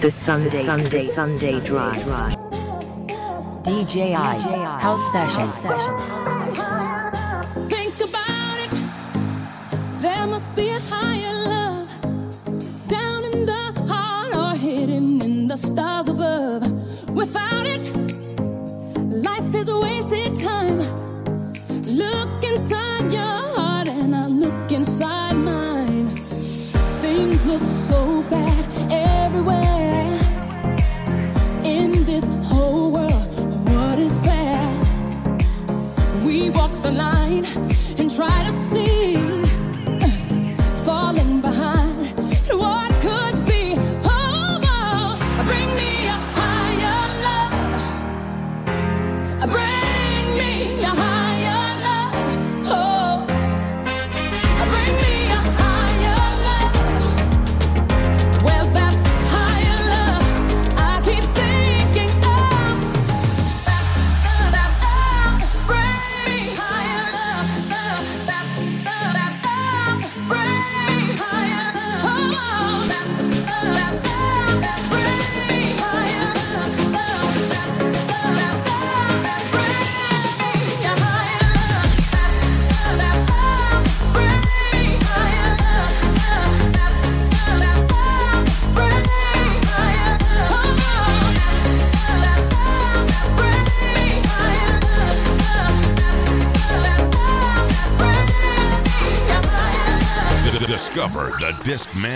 The Sunday, Sunday, Sunday Drive. DJI, House Sessions. Think about it. There must be a higher love down in the heart or hidden in the stars above. Without it, life is a wasted time. and try to see Disc Man.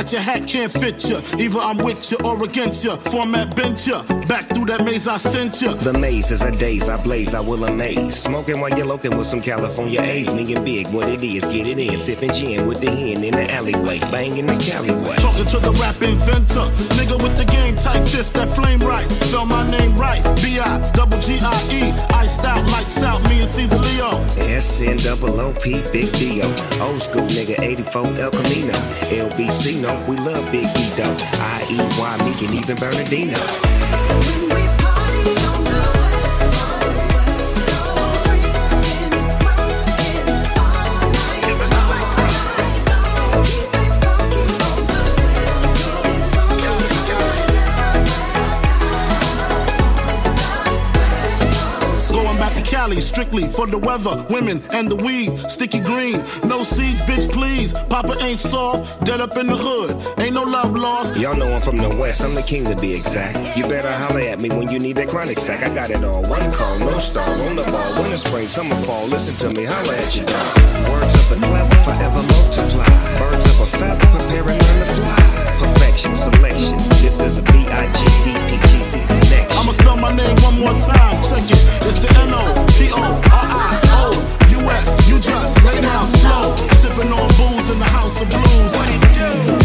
That your hat can't fit ya. Either I'm with ya or against ya. Format bent ya. Back through that maze I sent ya. The maze is a daze I blaze, I will amaze. Smoking while you're loking with some California A's. Me and big, what it is, get it in. Sipping gin with the hen in the alleyway. Banging the Callaway. Talking to the rap inventor. Nigga with the game type fifth that flame right. Spell my name right. B-I, double G-I-E. Iced out, lights out, me and Caesar Leo. SN double OP, Big Dio. Old school nigga, 84 El Camino. LBC, no, we love Big E though. I-E-Y, me can even Bernardino. Strictly for the weather, women, and the weed. Sticky green, no seeds, bitch, please. Papa ain't soft, dead up in the hood. Ain't no love lost. Y'all know I'm from the west, I'm the king to be exact. You better holler at me when you need that chronic sack. I got it all. One call, no star, on the ball. Winter, spring, summer, fall. Listen to me, holla at you. Words of a clever, forever multiply. Birds of a feather, preparing on the fly. Perfection, selection. This is a B-I-G-D-P-G-C connection. I'ma spell my name one more time. Check it. It's the N-O-T-O-R-I-O-U-S. You just lay down slow. Sipping on booze in the house of blues. What it do?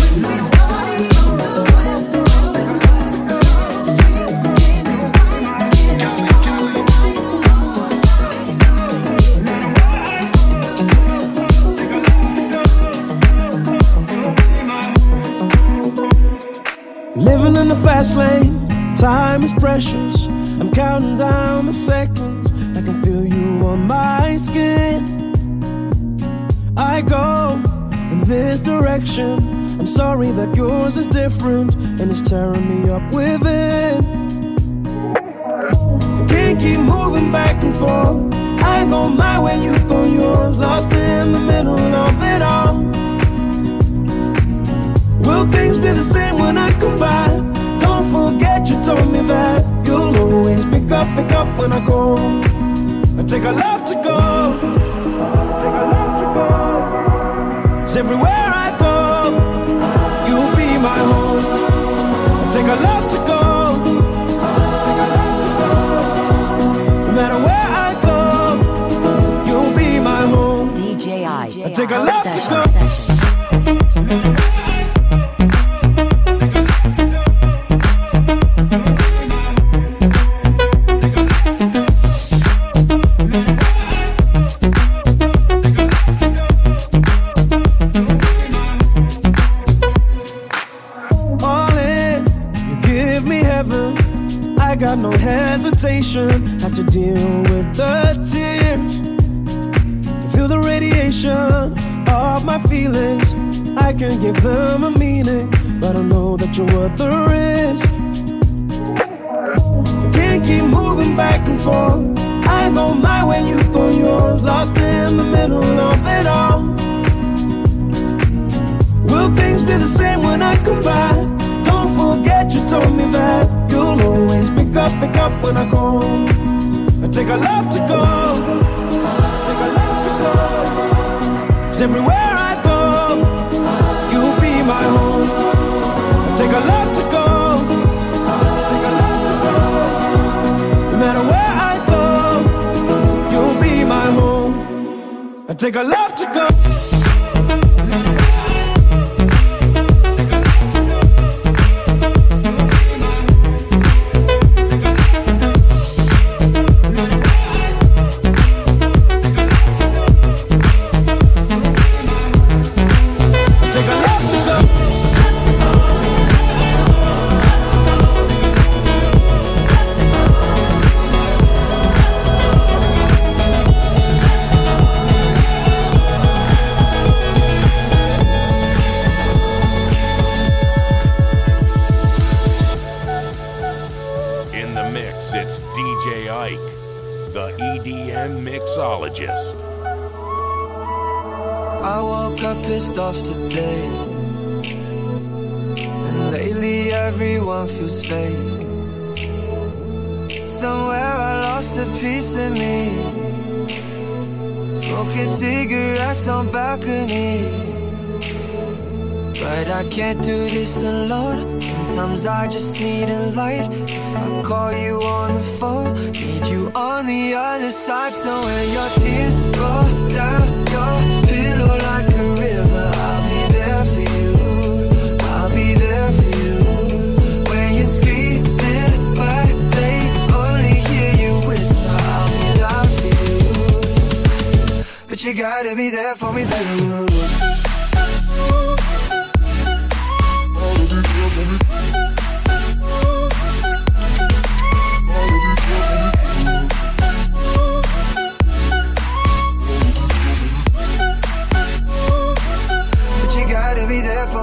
Fast lane, time is precious. I'm counting down the seconds. I can feel you on my skin. I go in this direction. I'm sorry that yours is different and it's tearing me up within. I can't keep moving back and forth. I go my way, you go yours. Lost in the middle of it all. Will things be the same when I come by? Forget you told me that you'll always pick up, pick up when I call. I take a love to go. It's everywhere I go, you'll be my home. I take a love to go. No matter where Be the same when I come by? Don't forget you told me that you'll always pick up, pick up when I call. I take a love to go. It's everywhere I go, you'll be my home. I take a love to go. No matter where I go, you'll be my home. I take a love to go.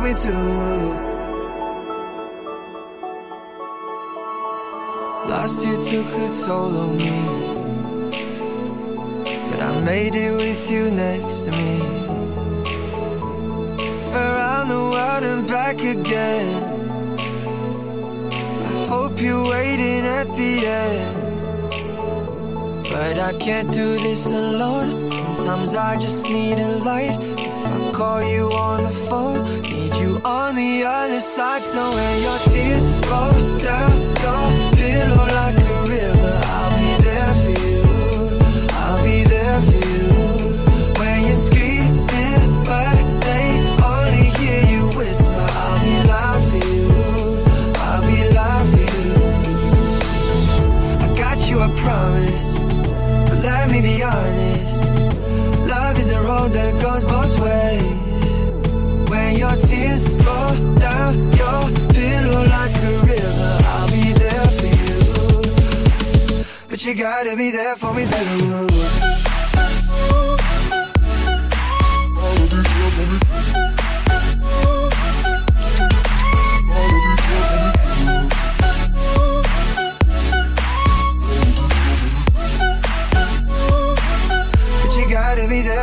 For me to Last year took a toll on me. But I made it with you next to me. Around the world and back again. I hope you're waiting at the end. But I can't do this alone. Sometimes I just need a light. I call you on the phone, need you on the other side. So when your tears roll down your pillow like a river, I'll be there for you. I'll be there for you. When you're screaming, but they only hear you whisper, I'll be loud for you. I'll be loud for you. I got you, I promise. But let me be honest. Road that goes both ways. When your tears roll down your pillow like a river, I'll be there for you. But you gotta be there for me too.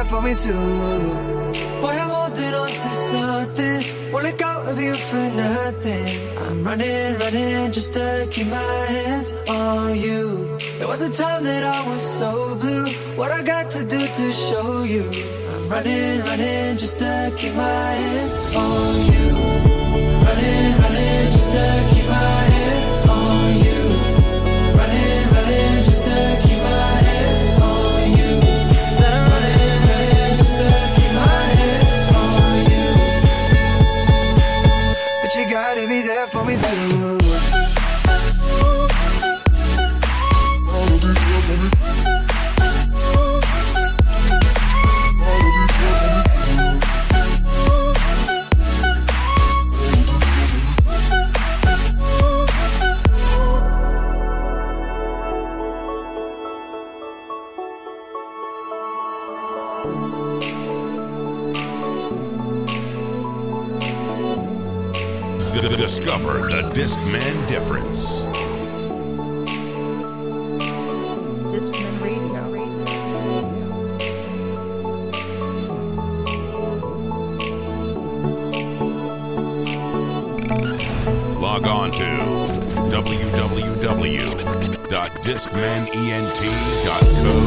For me too. Boy, I'm holding on to something. Won't let go of you for nothing. I'm running, running just to keep my hands on you. There was a time that I was so blue. What I got to do to show you? I'm running, running just to keep my hands on you. Running, running just to keep my Discover the Discman difference. Discman Radio. Log on to www.discmanent.co.ke.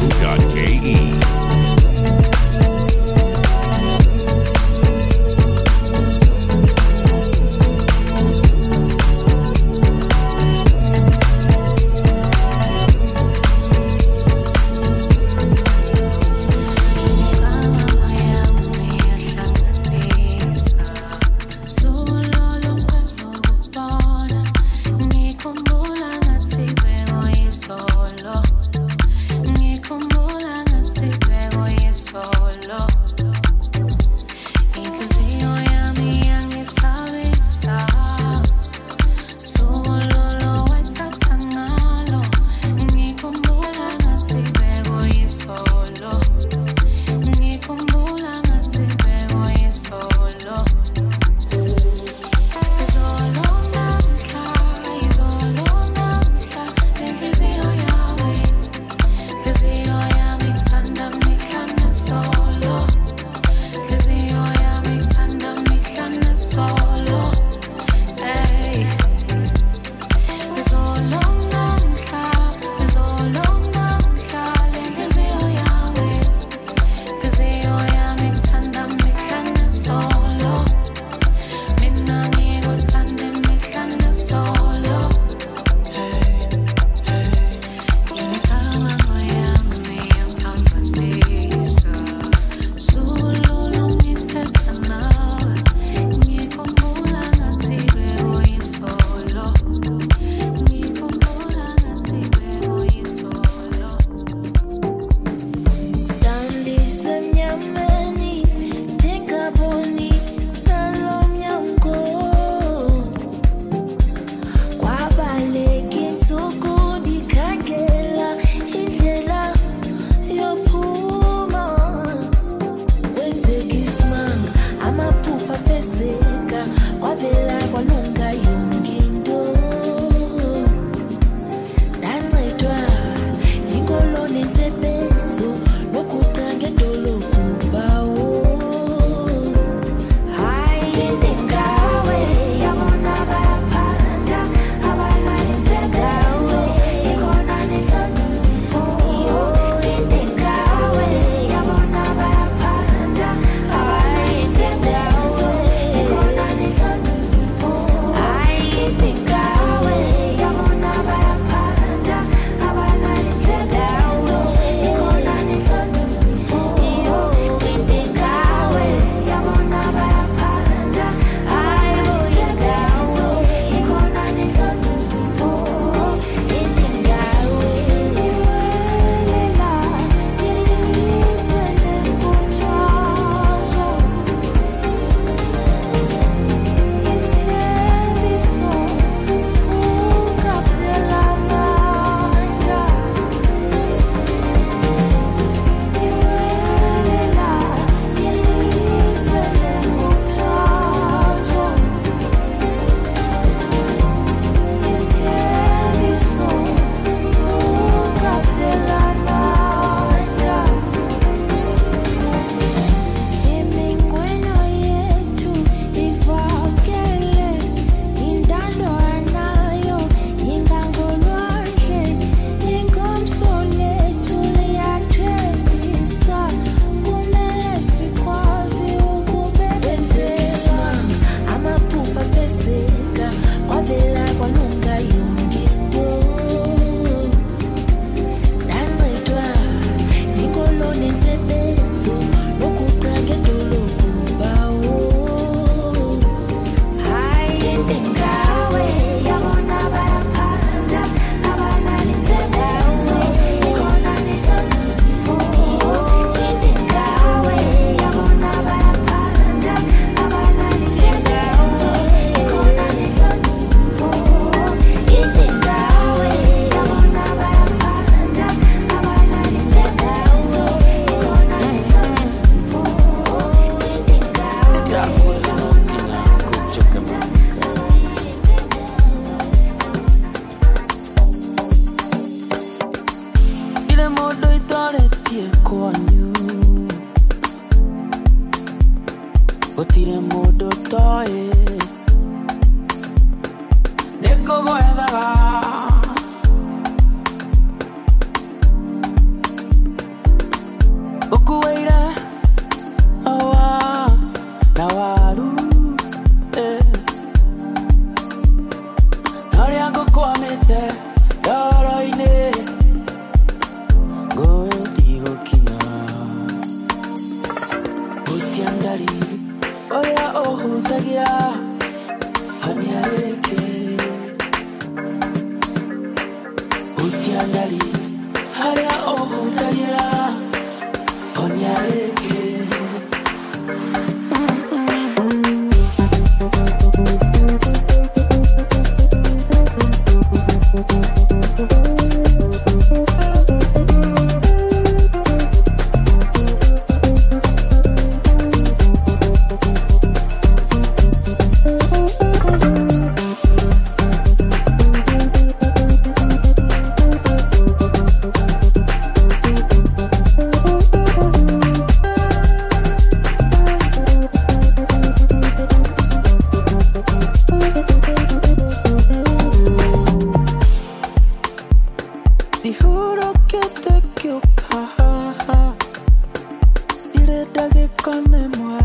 moi,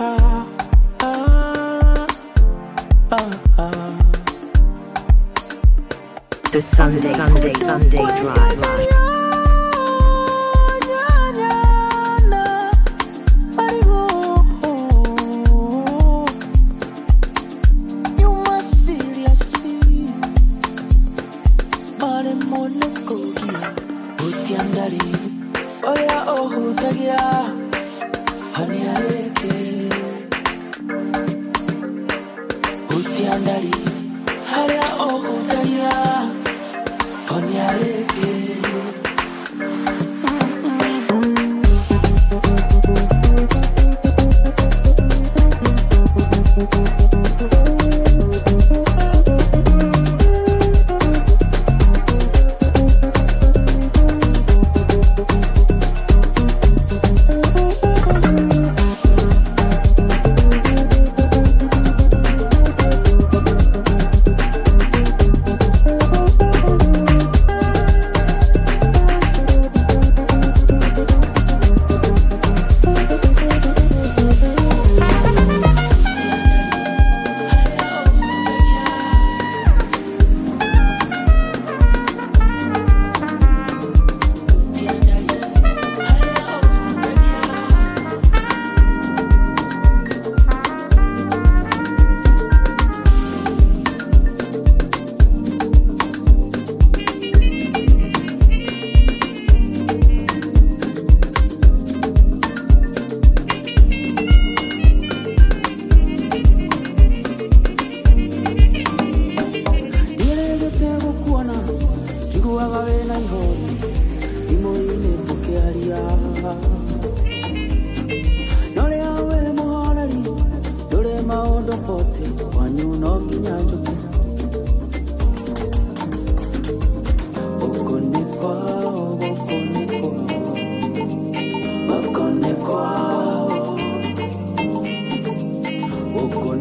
Ah, ah, ah. The Sunday, Sunday, Sunday drive.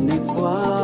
único.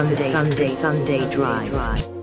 Sunday Sunday Sunday Drive.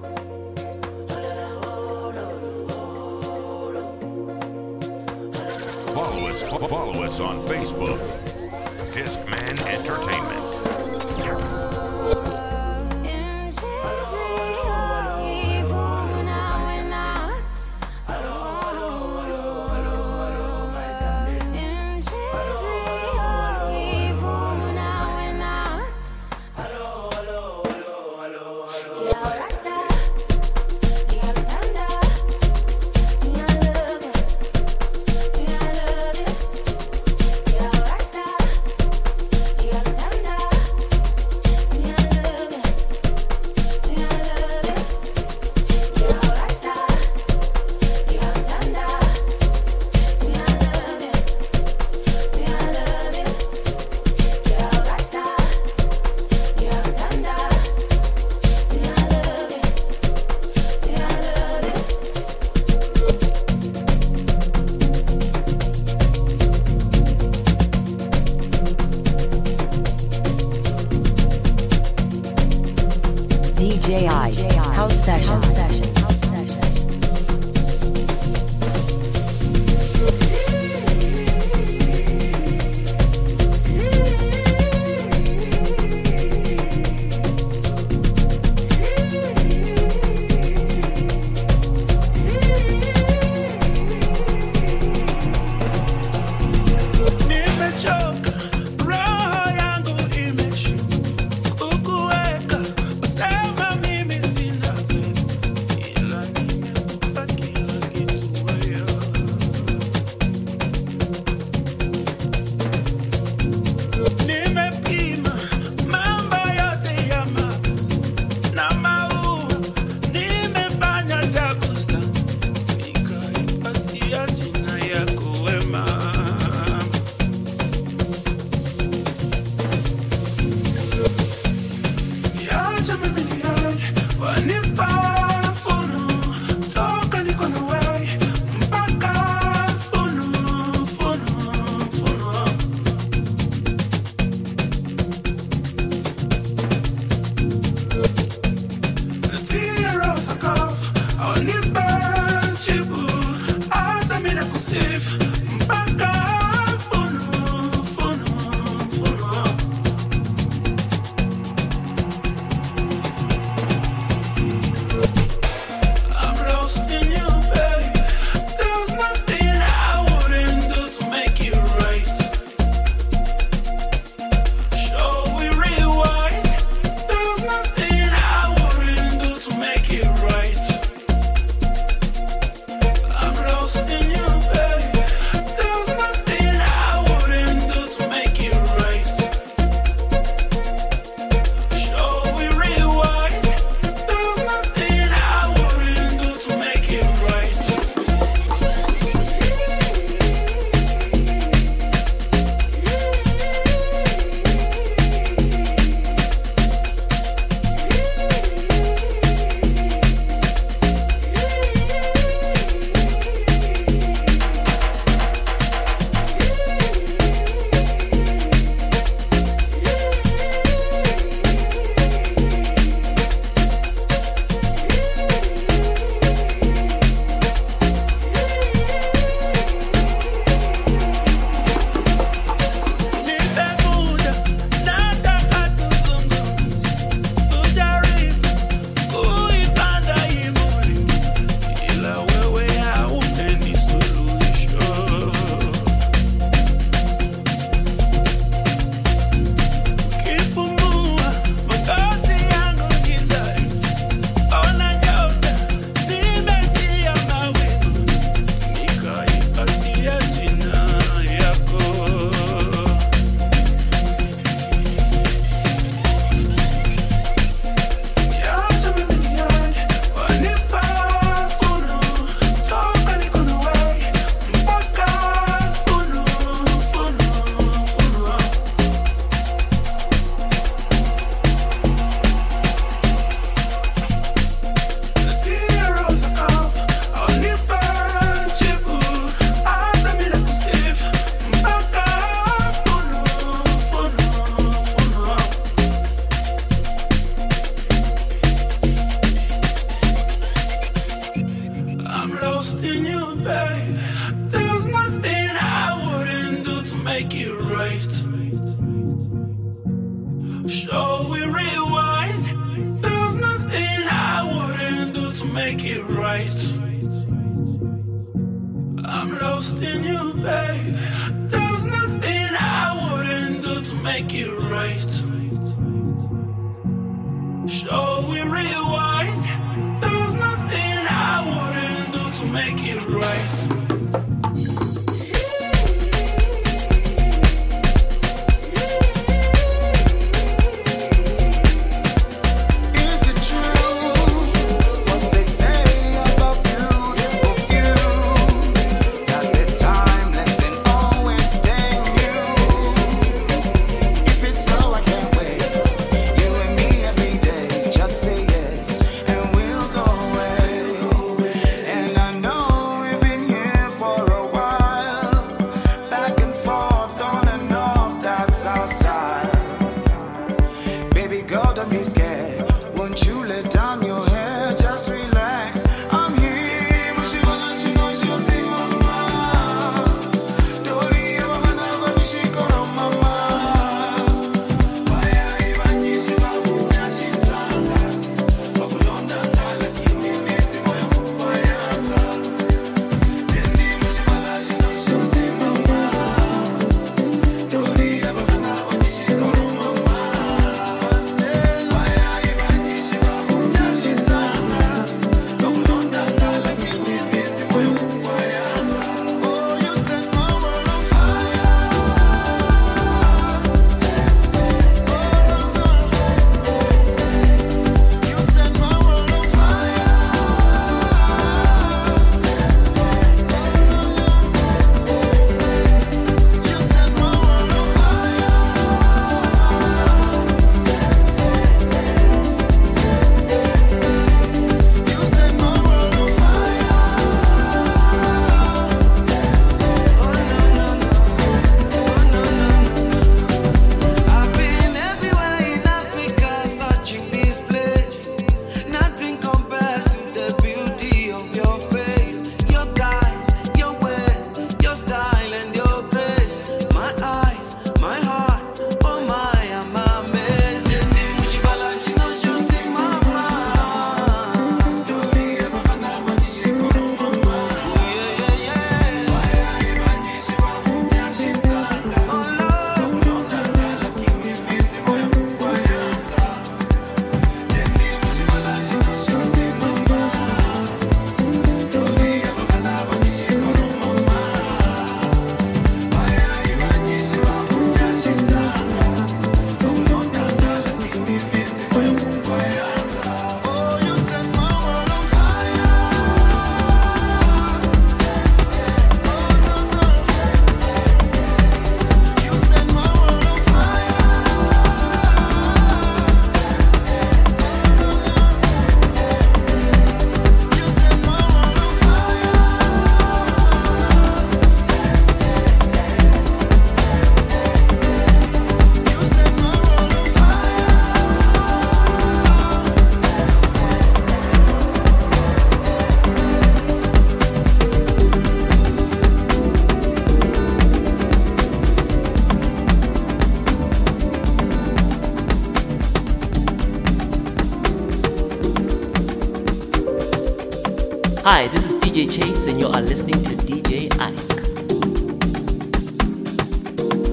Hi, this is DJ Chase, and you are listening to DJ Ike.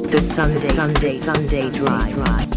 The Sunday, Sunday, Sunday Drive.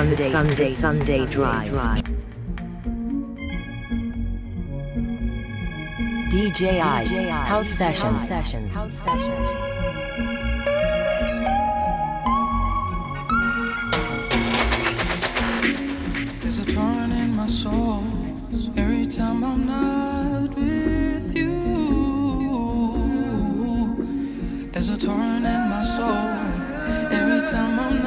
Sunday, Sunday, Sunday drive. DJI, House Sessions. Sessions. House Sessions. There's a in my soul every time I'm not with you. There's a torrent in my soul every time I'm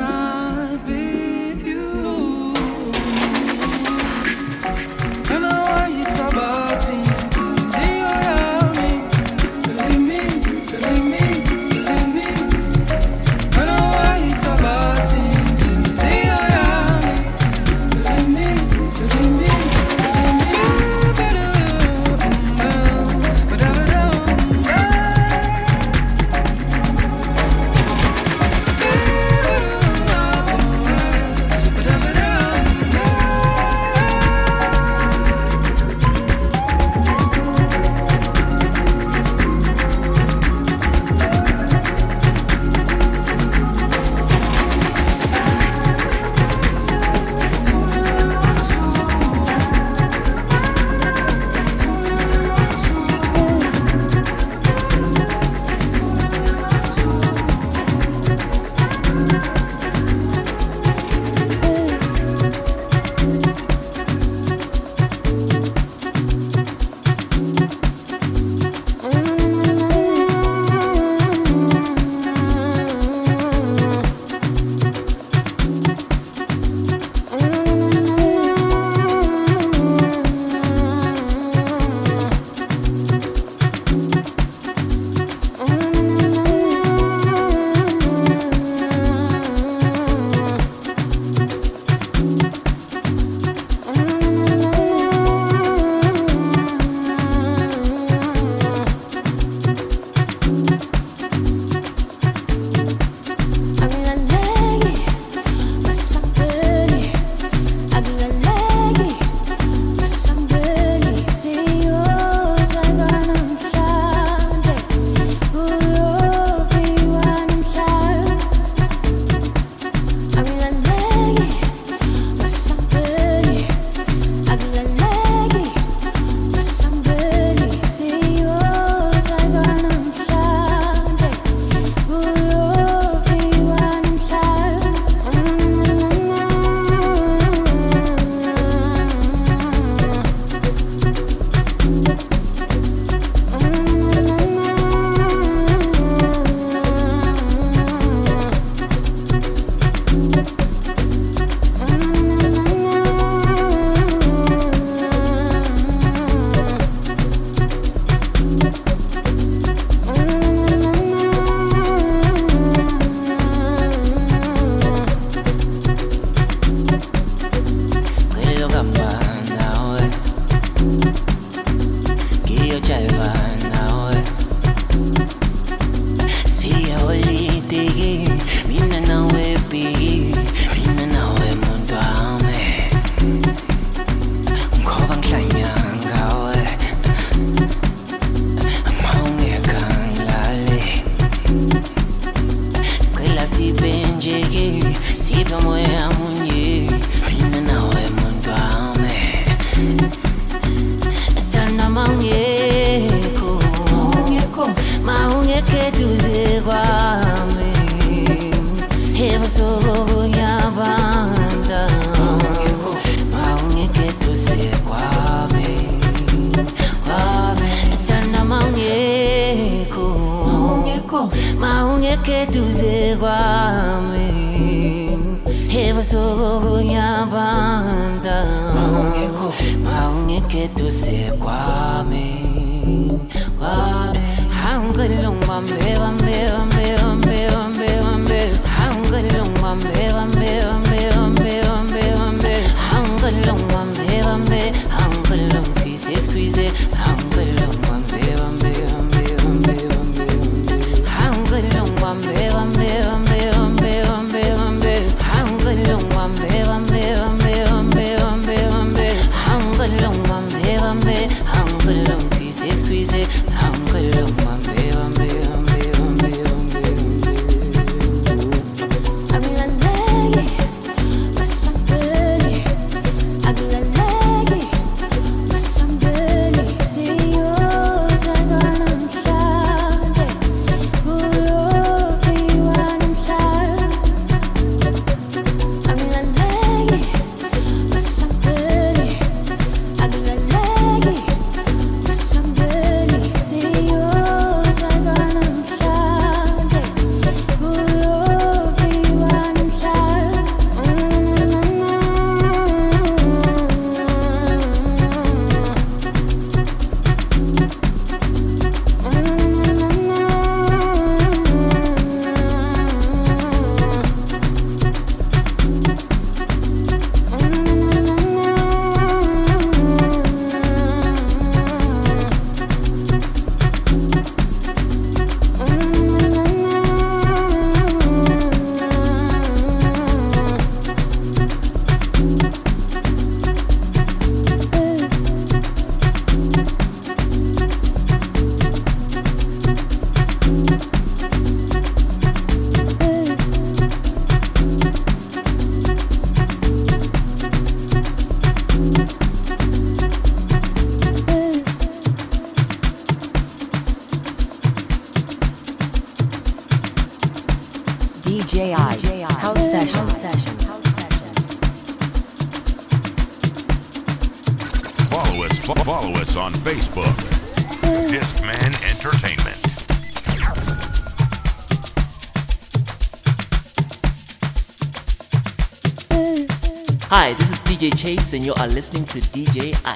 and you are listening to DJ I.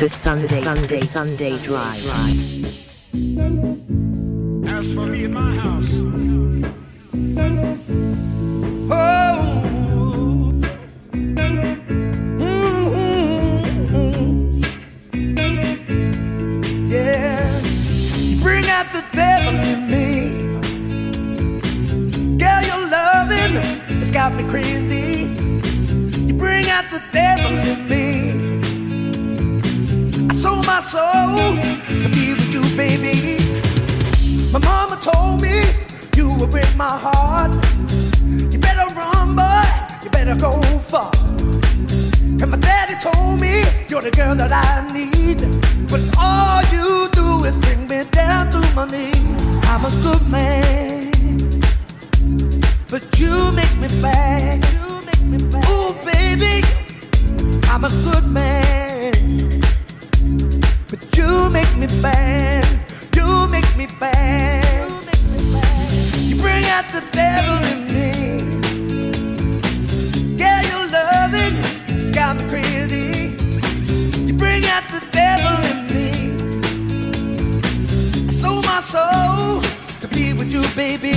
The Sunday, Sunday, Sunday Drive. drive. soul to be with you, baby. My mama told me you would break my heart. You better run, boy. You better go far. And my daddy told me you're the girl that I need. But all you do is bring me down to my knees. I'm a good man, but you make me bad. You make me bad. Ooh, baby, I'm a good man. bad. You make me bad. You bring out the devil in me. Yeah, your loving has got me crazy. You bring out the devil in me. I sold my soul to be with you, baby.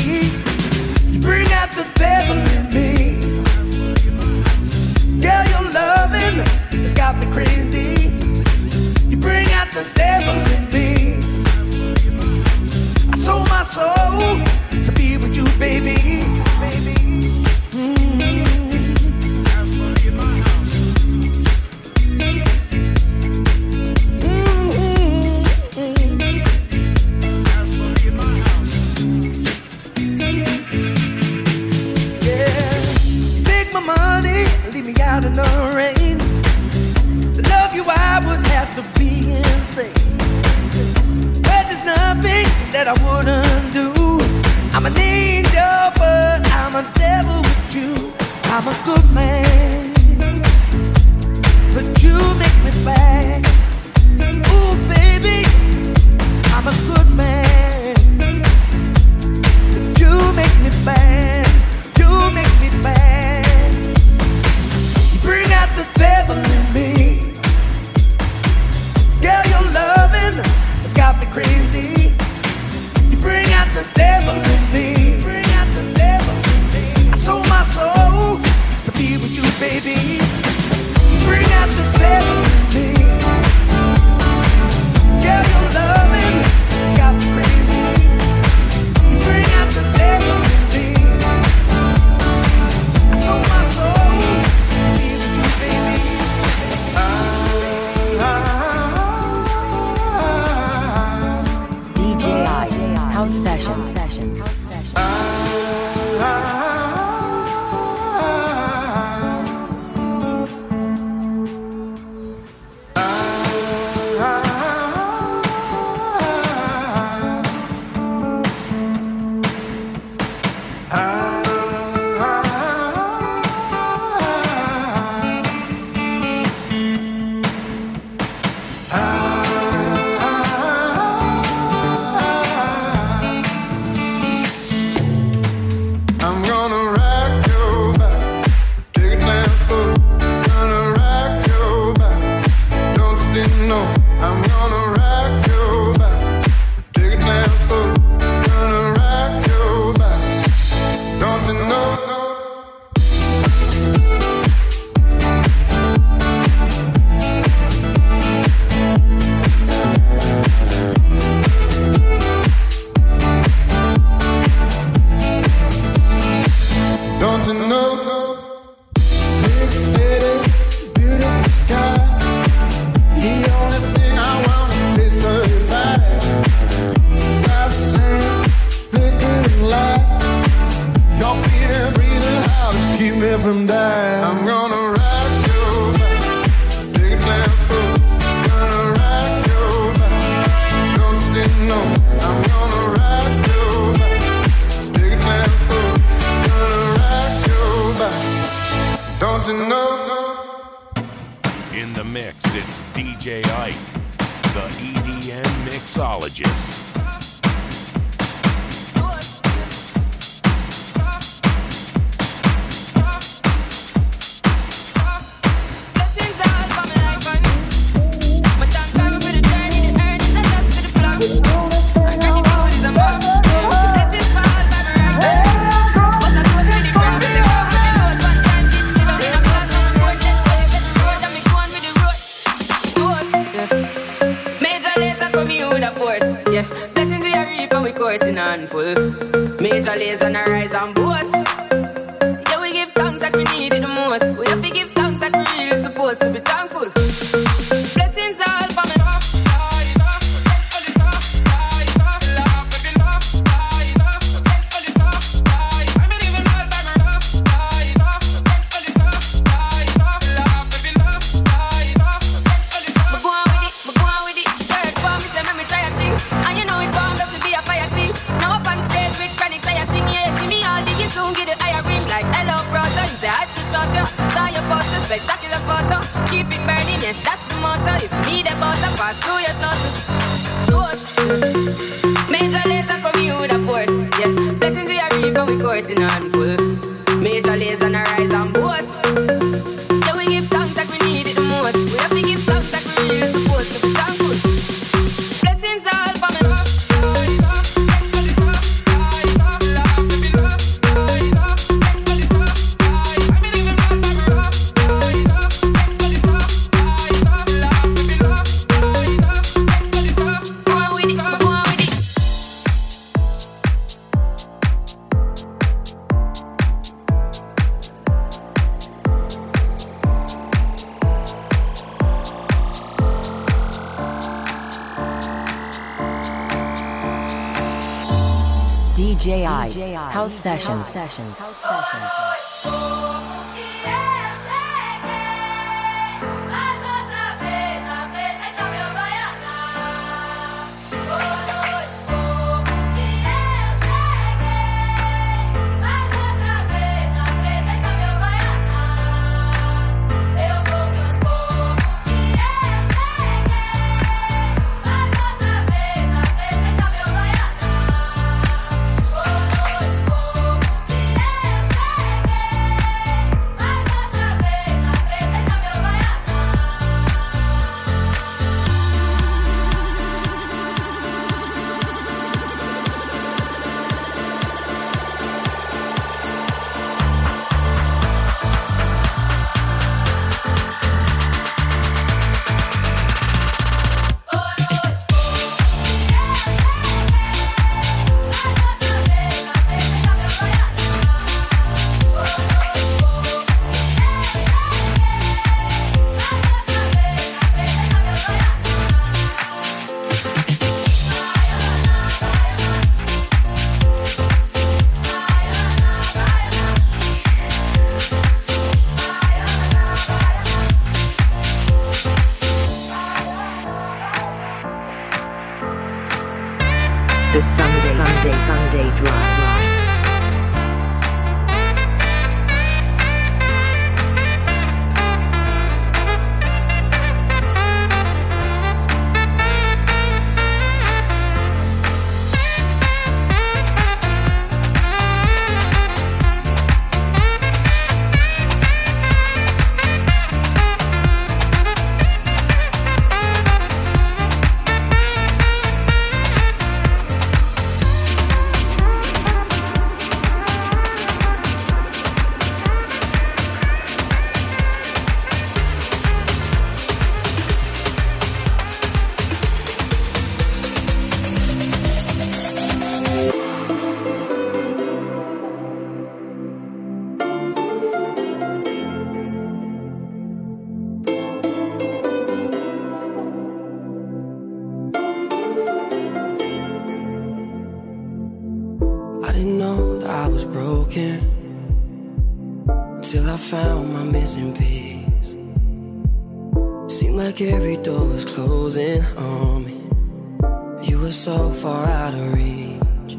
on me. You were so far out of reach.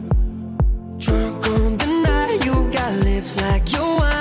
Drunk on the night, you got lips like your wine.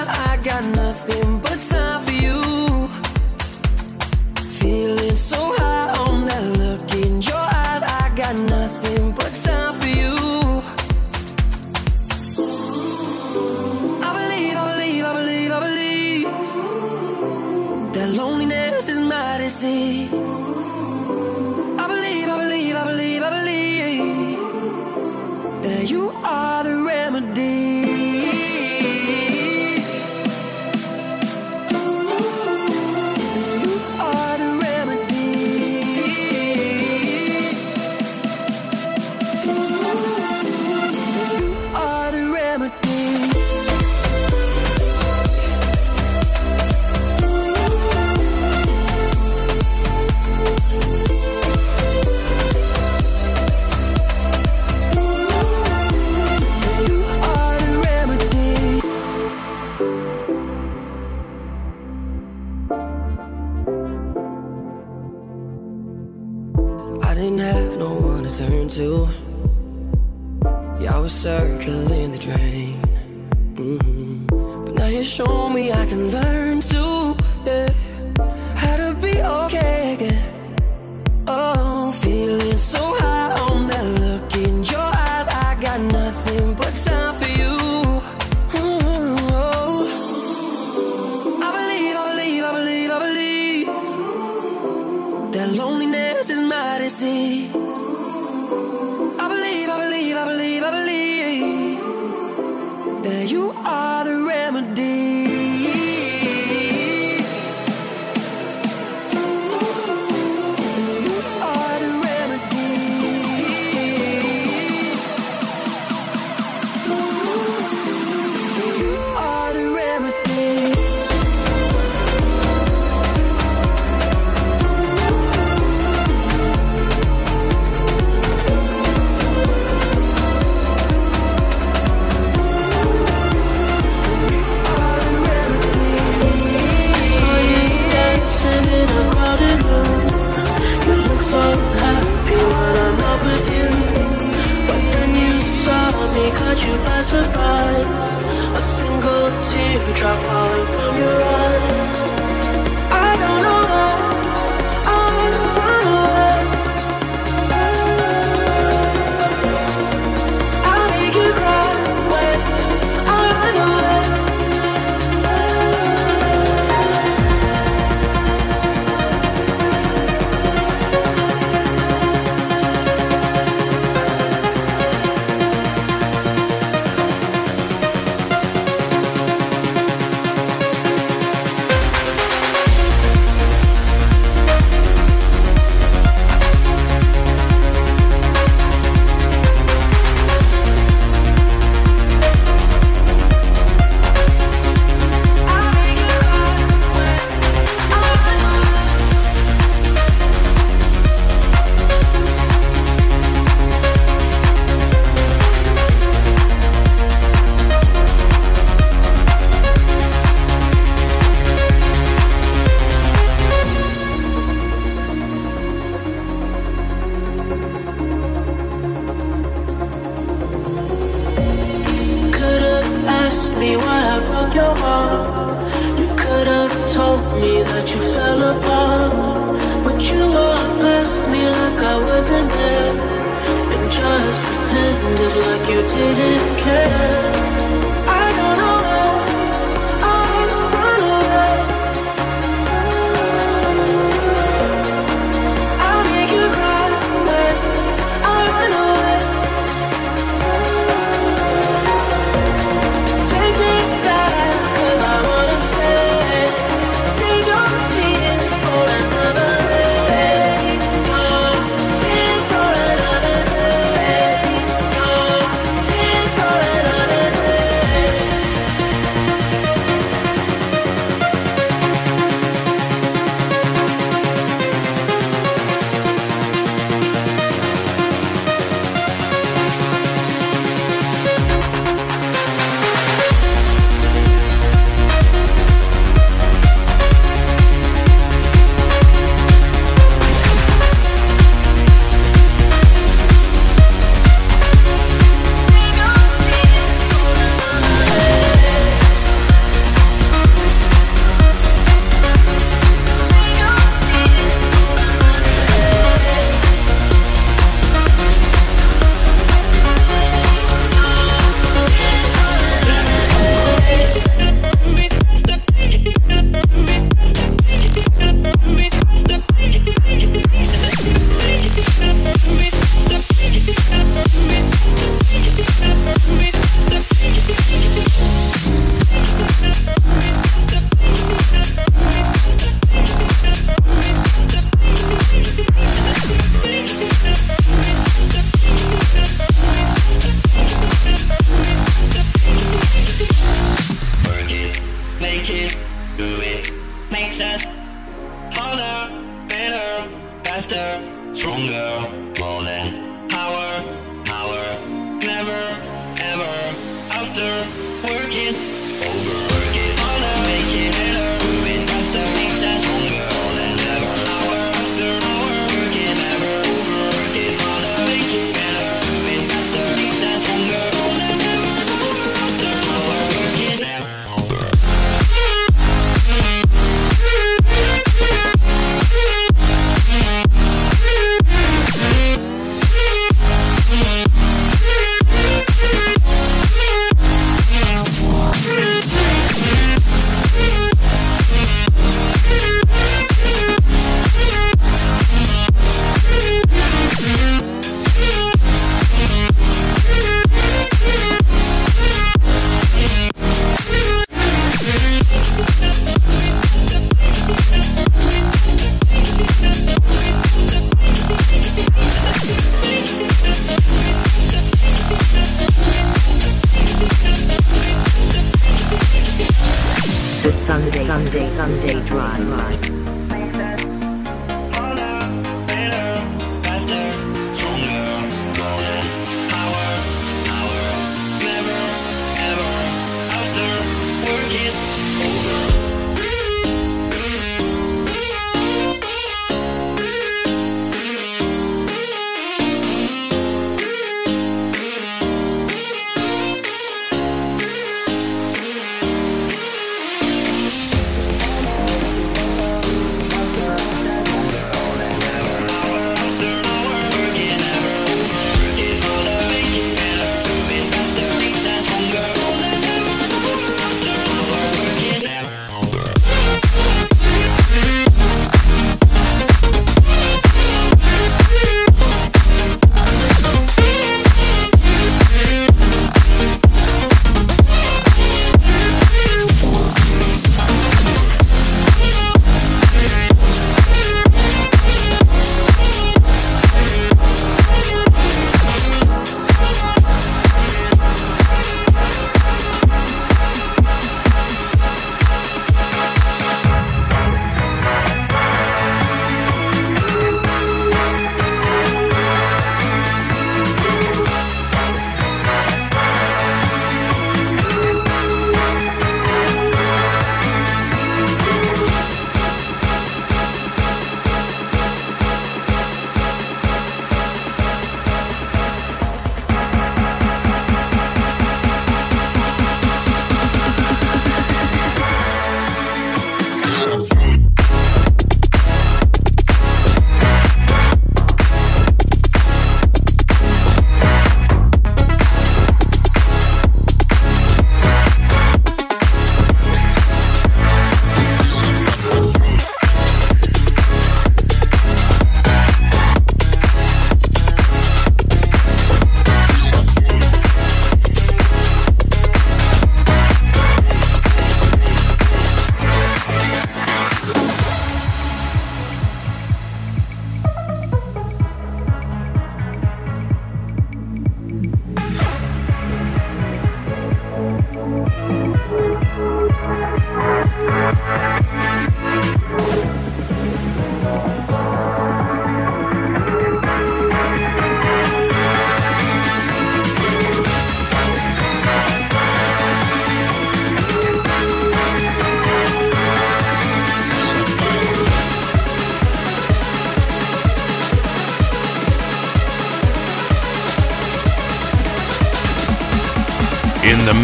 Sunday, Sunday,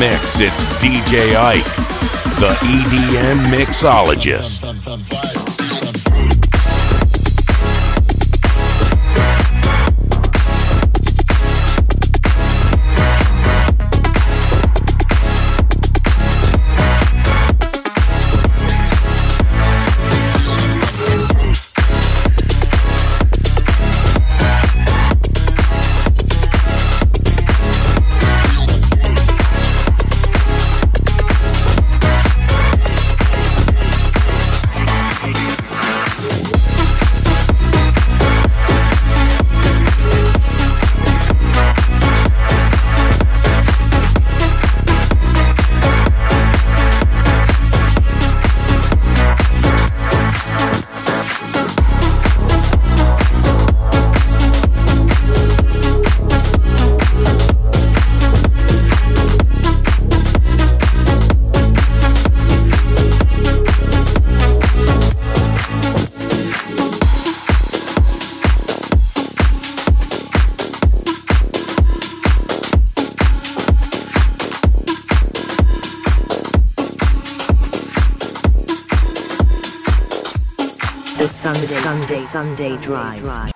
mix, it's DJ Ike, the EDM mixologist. Sunday drive.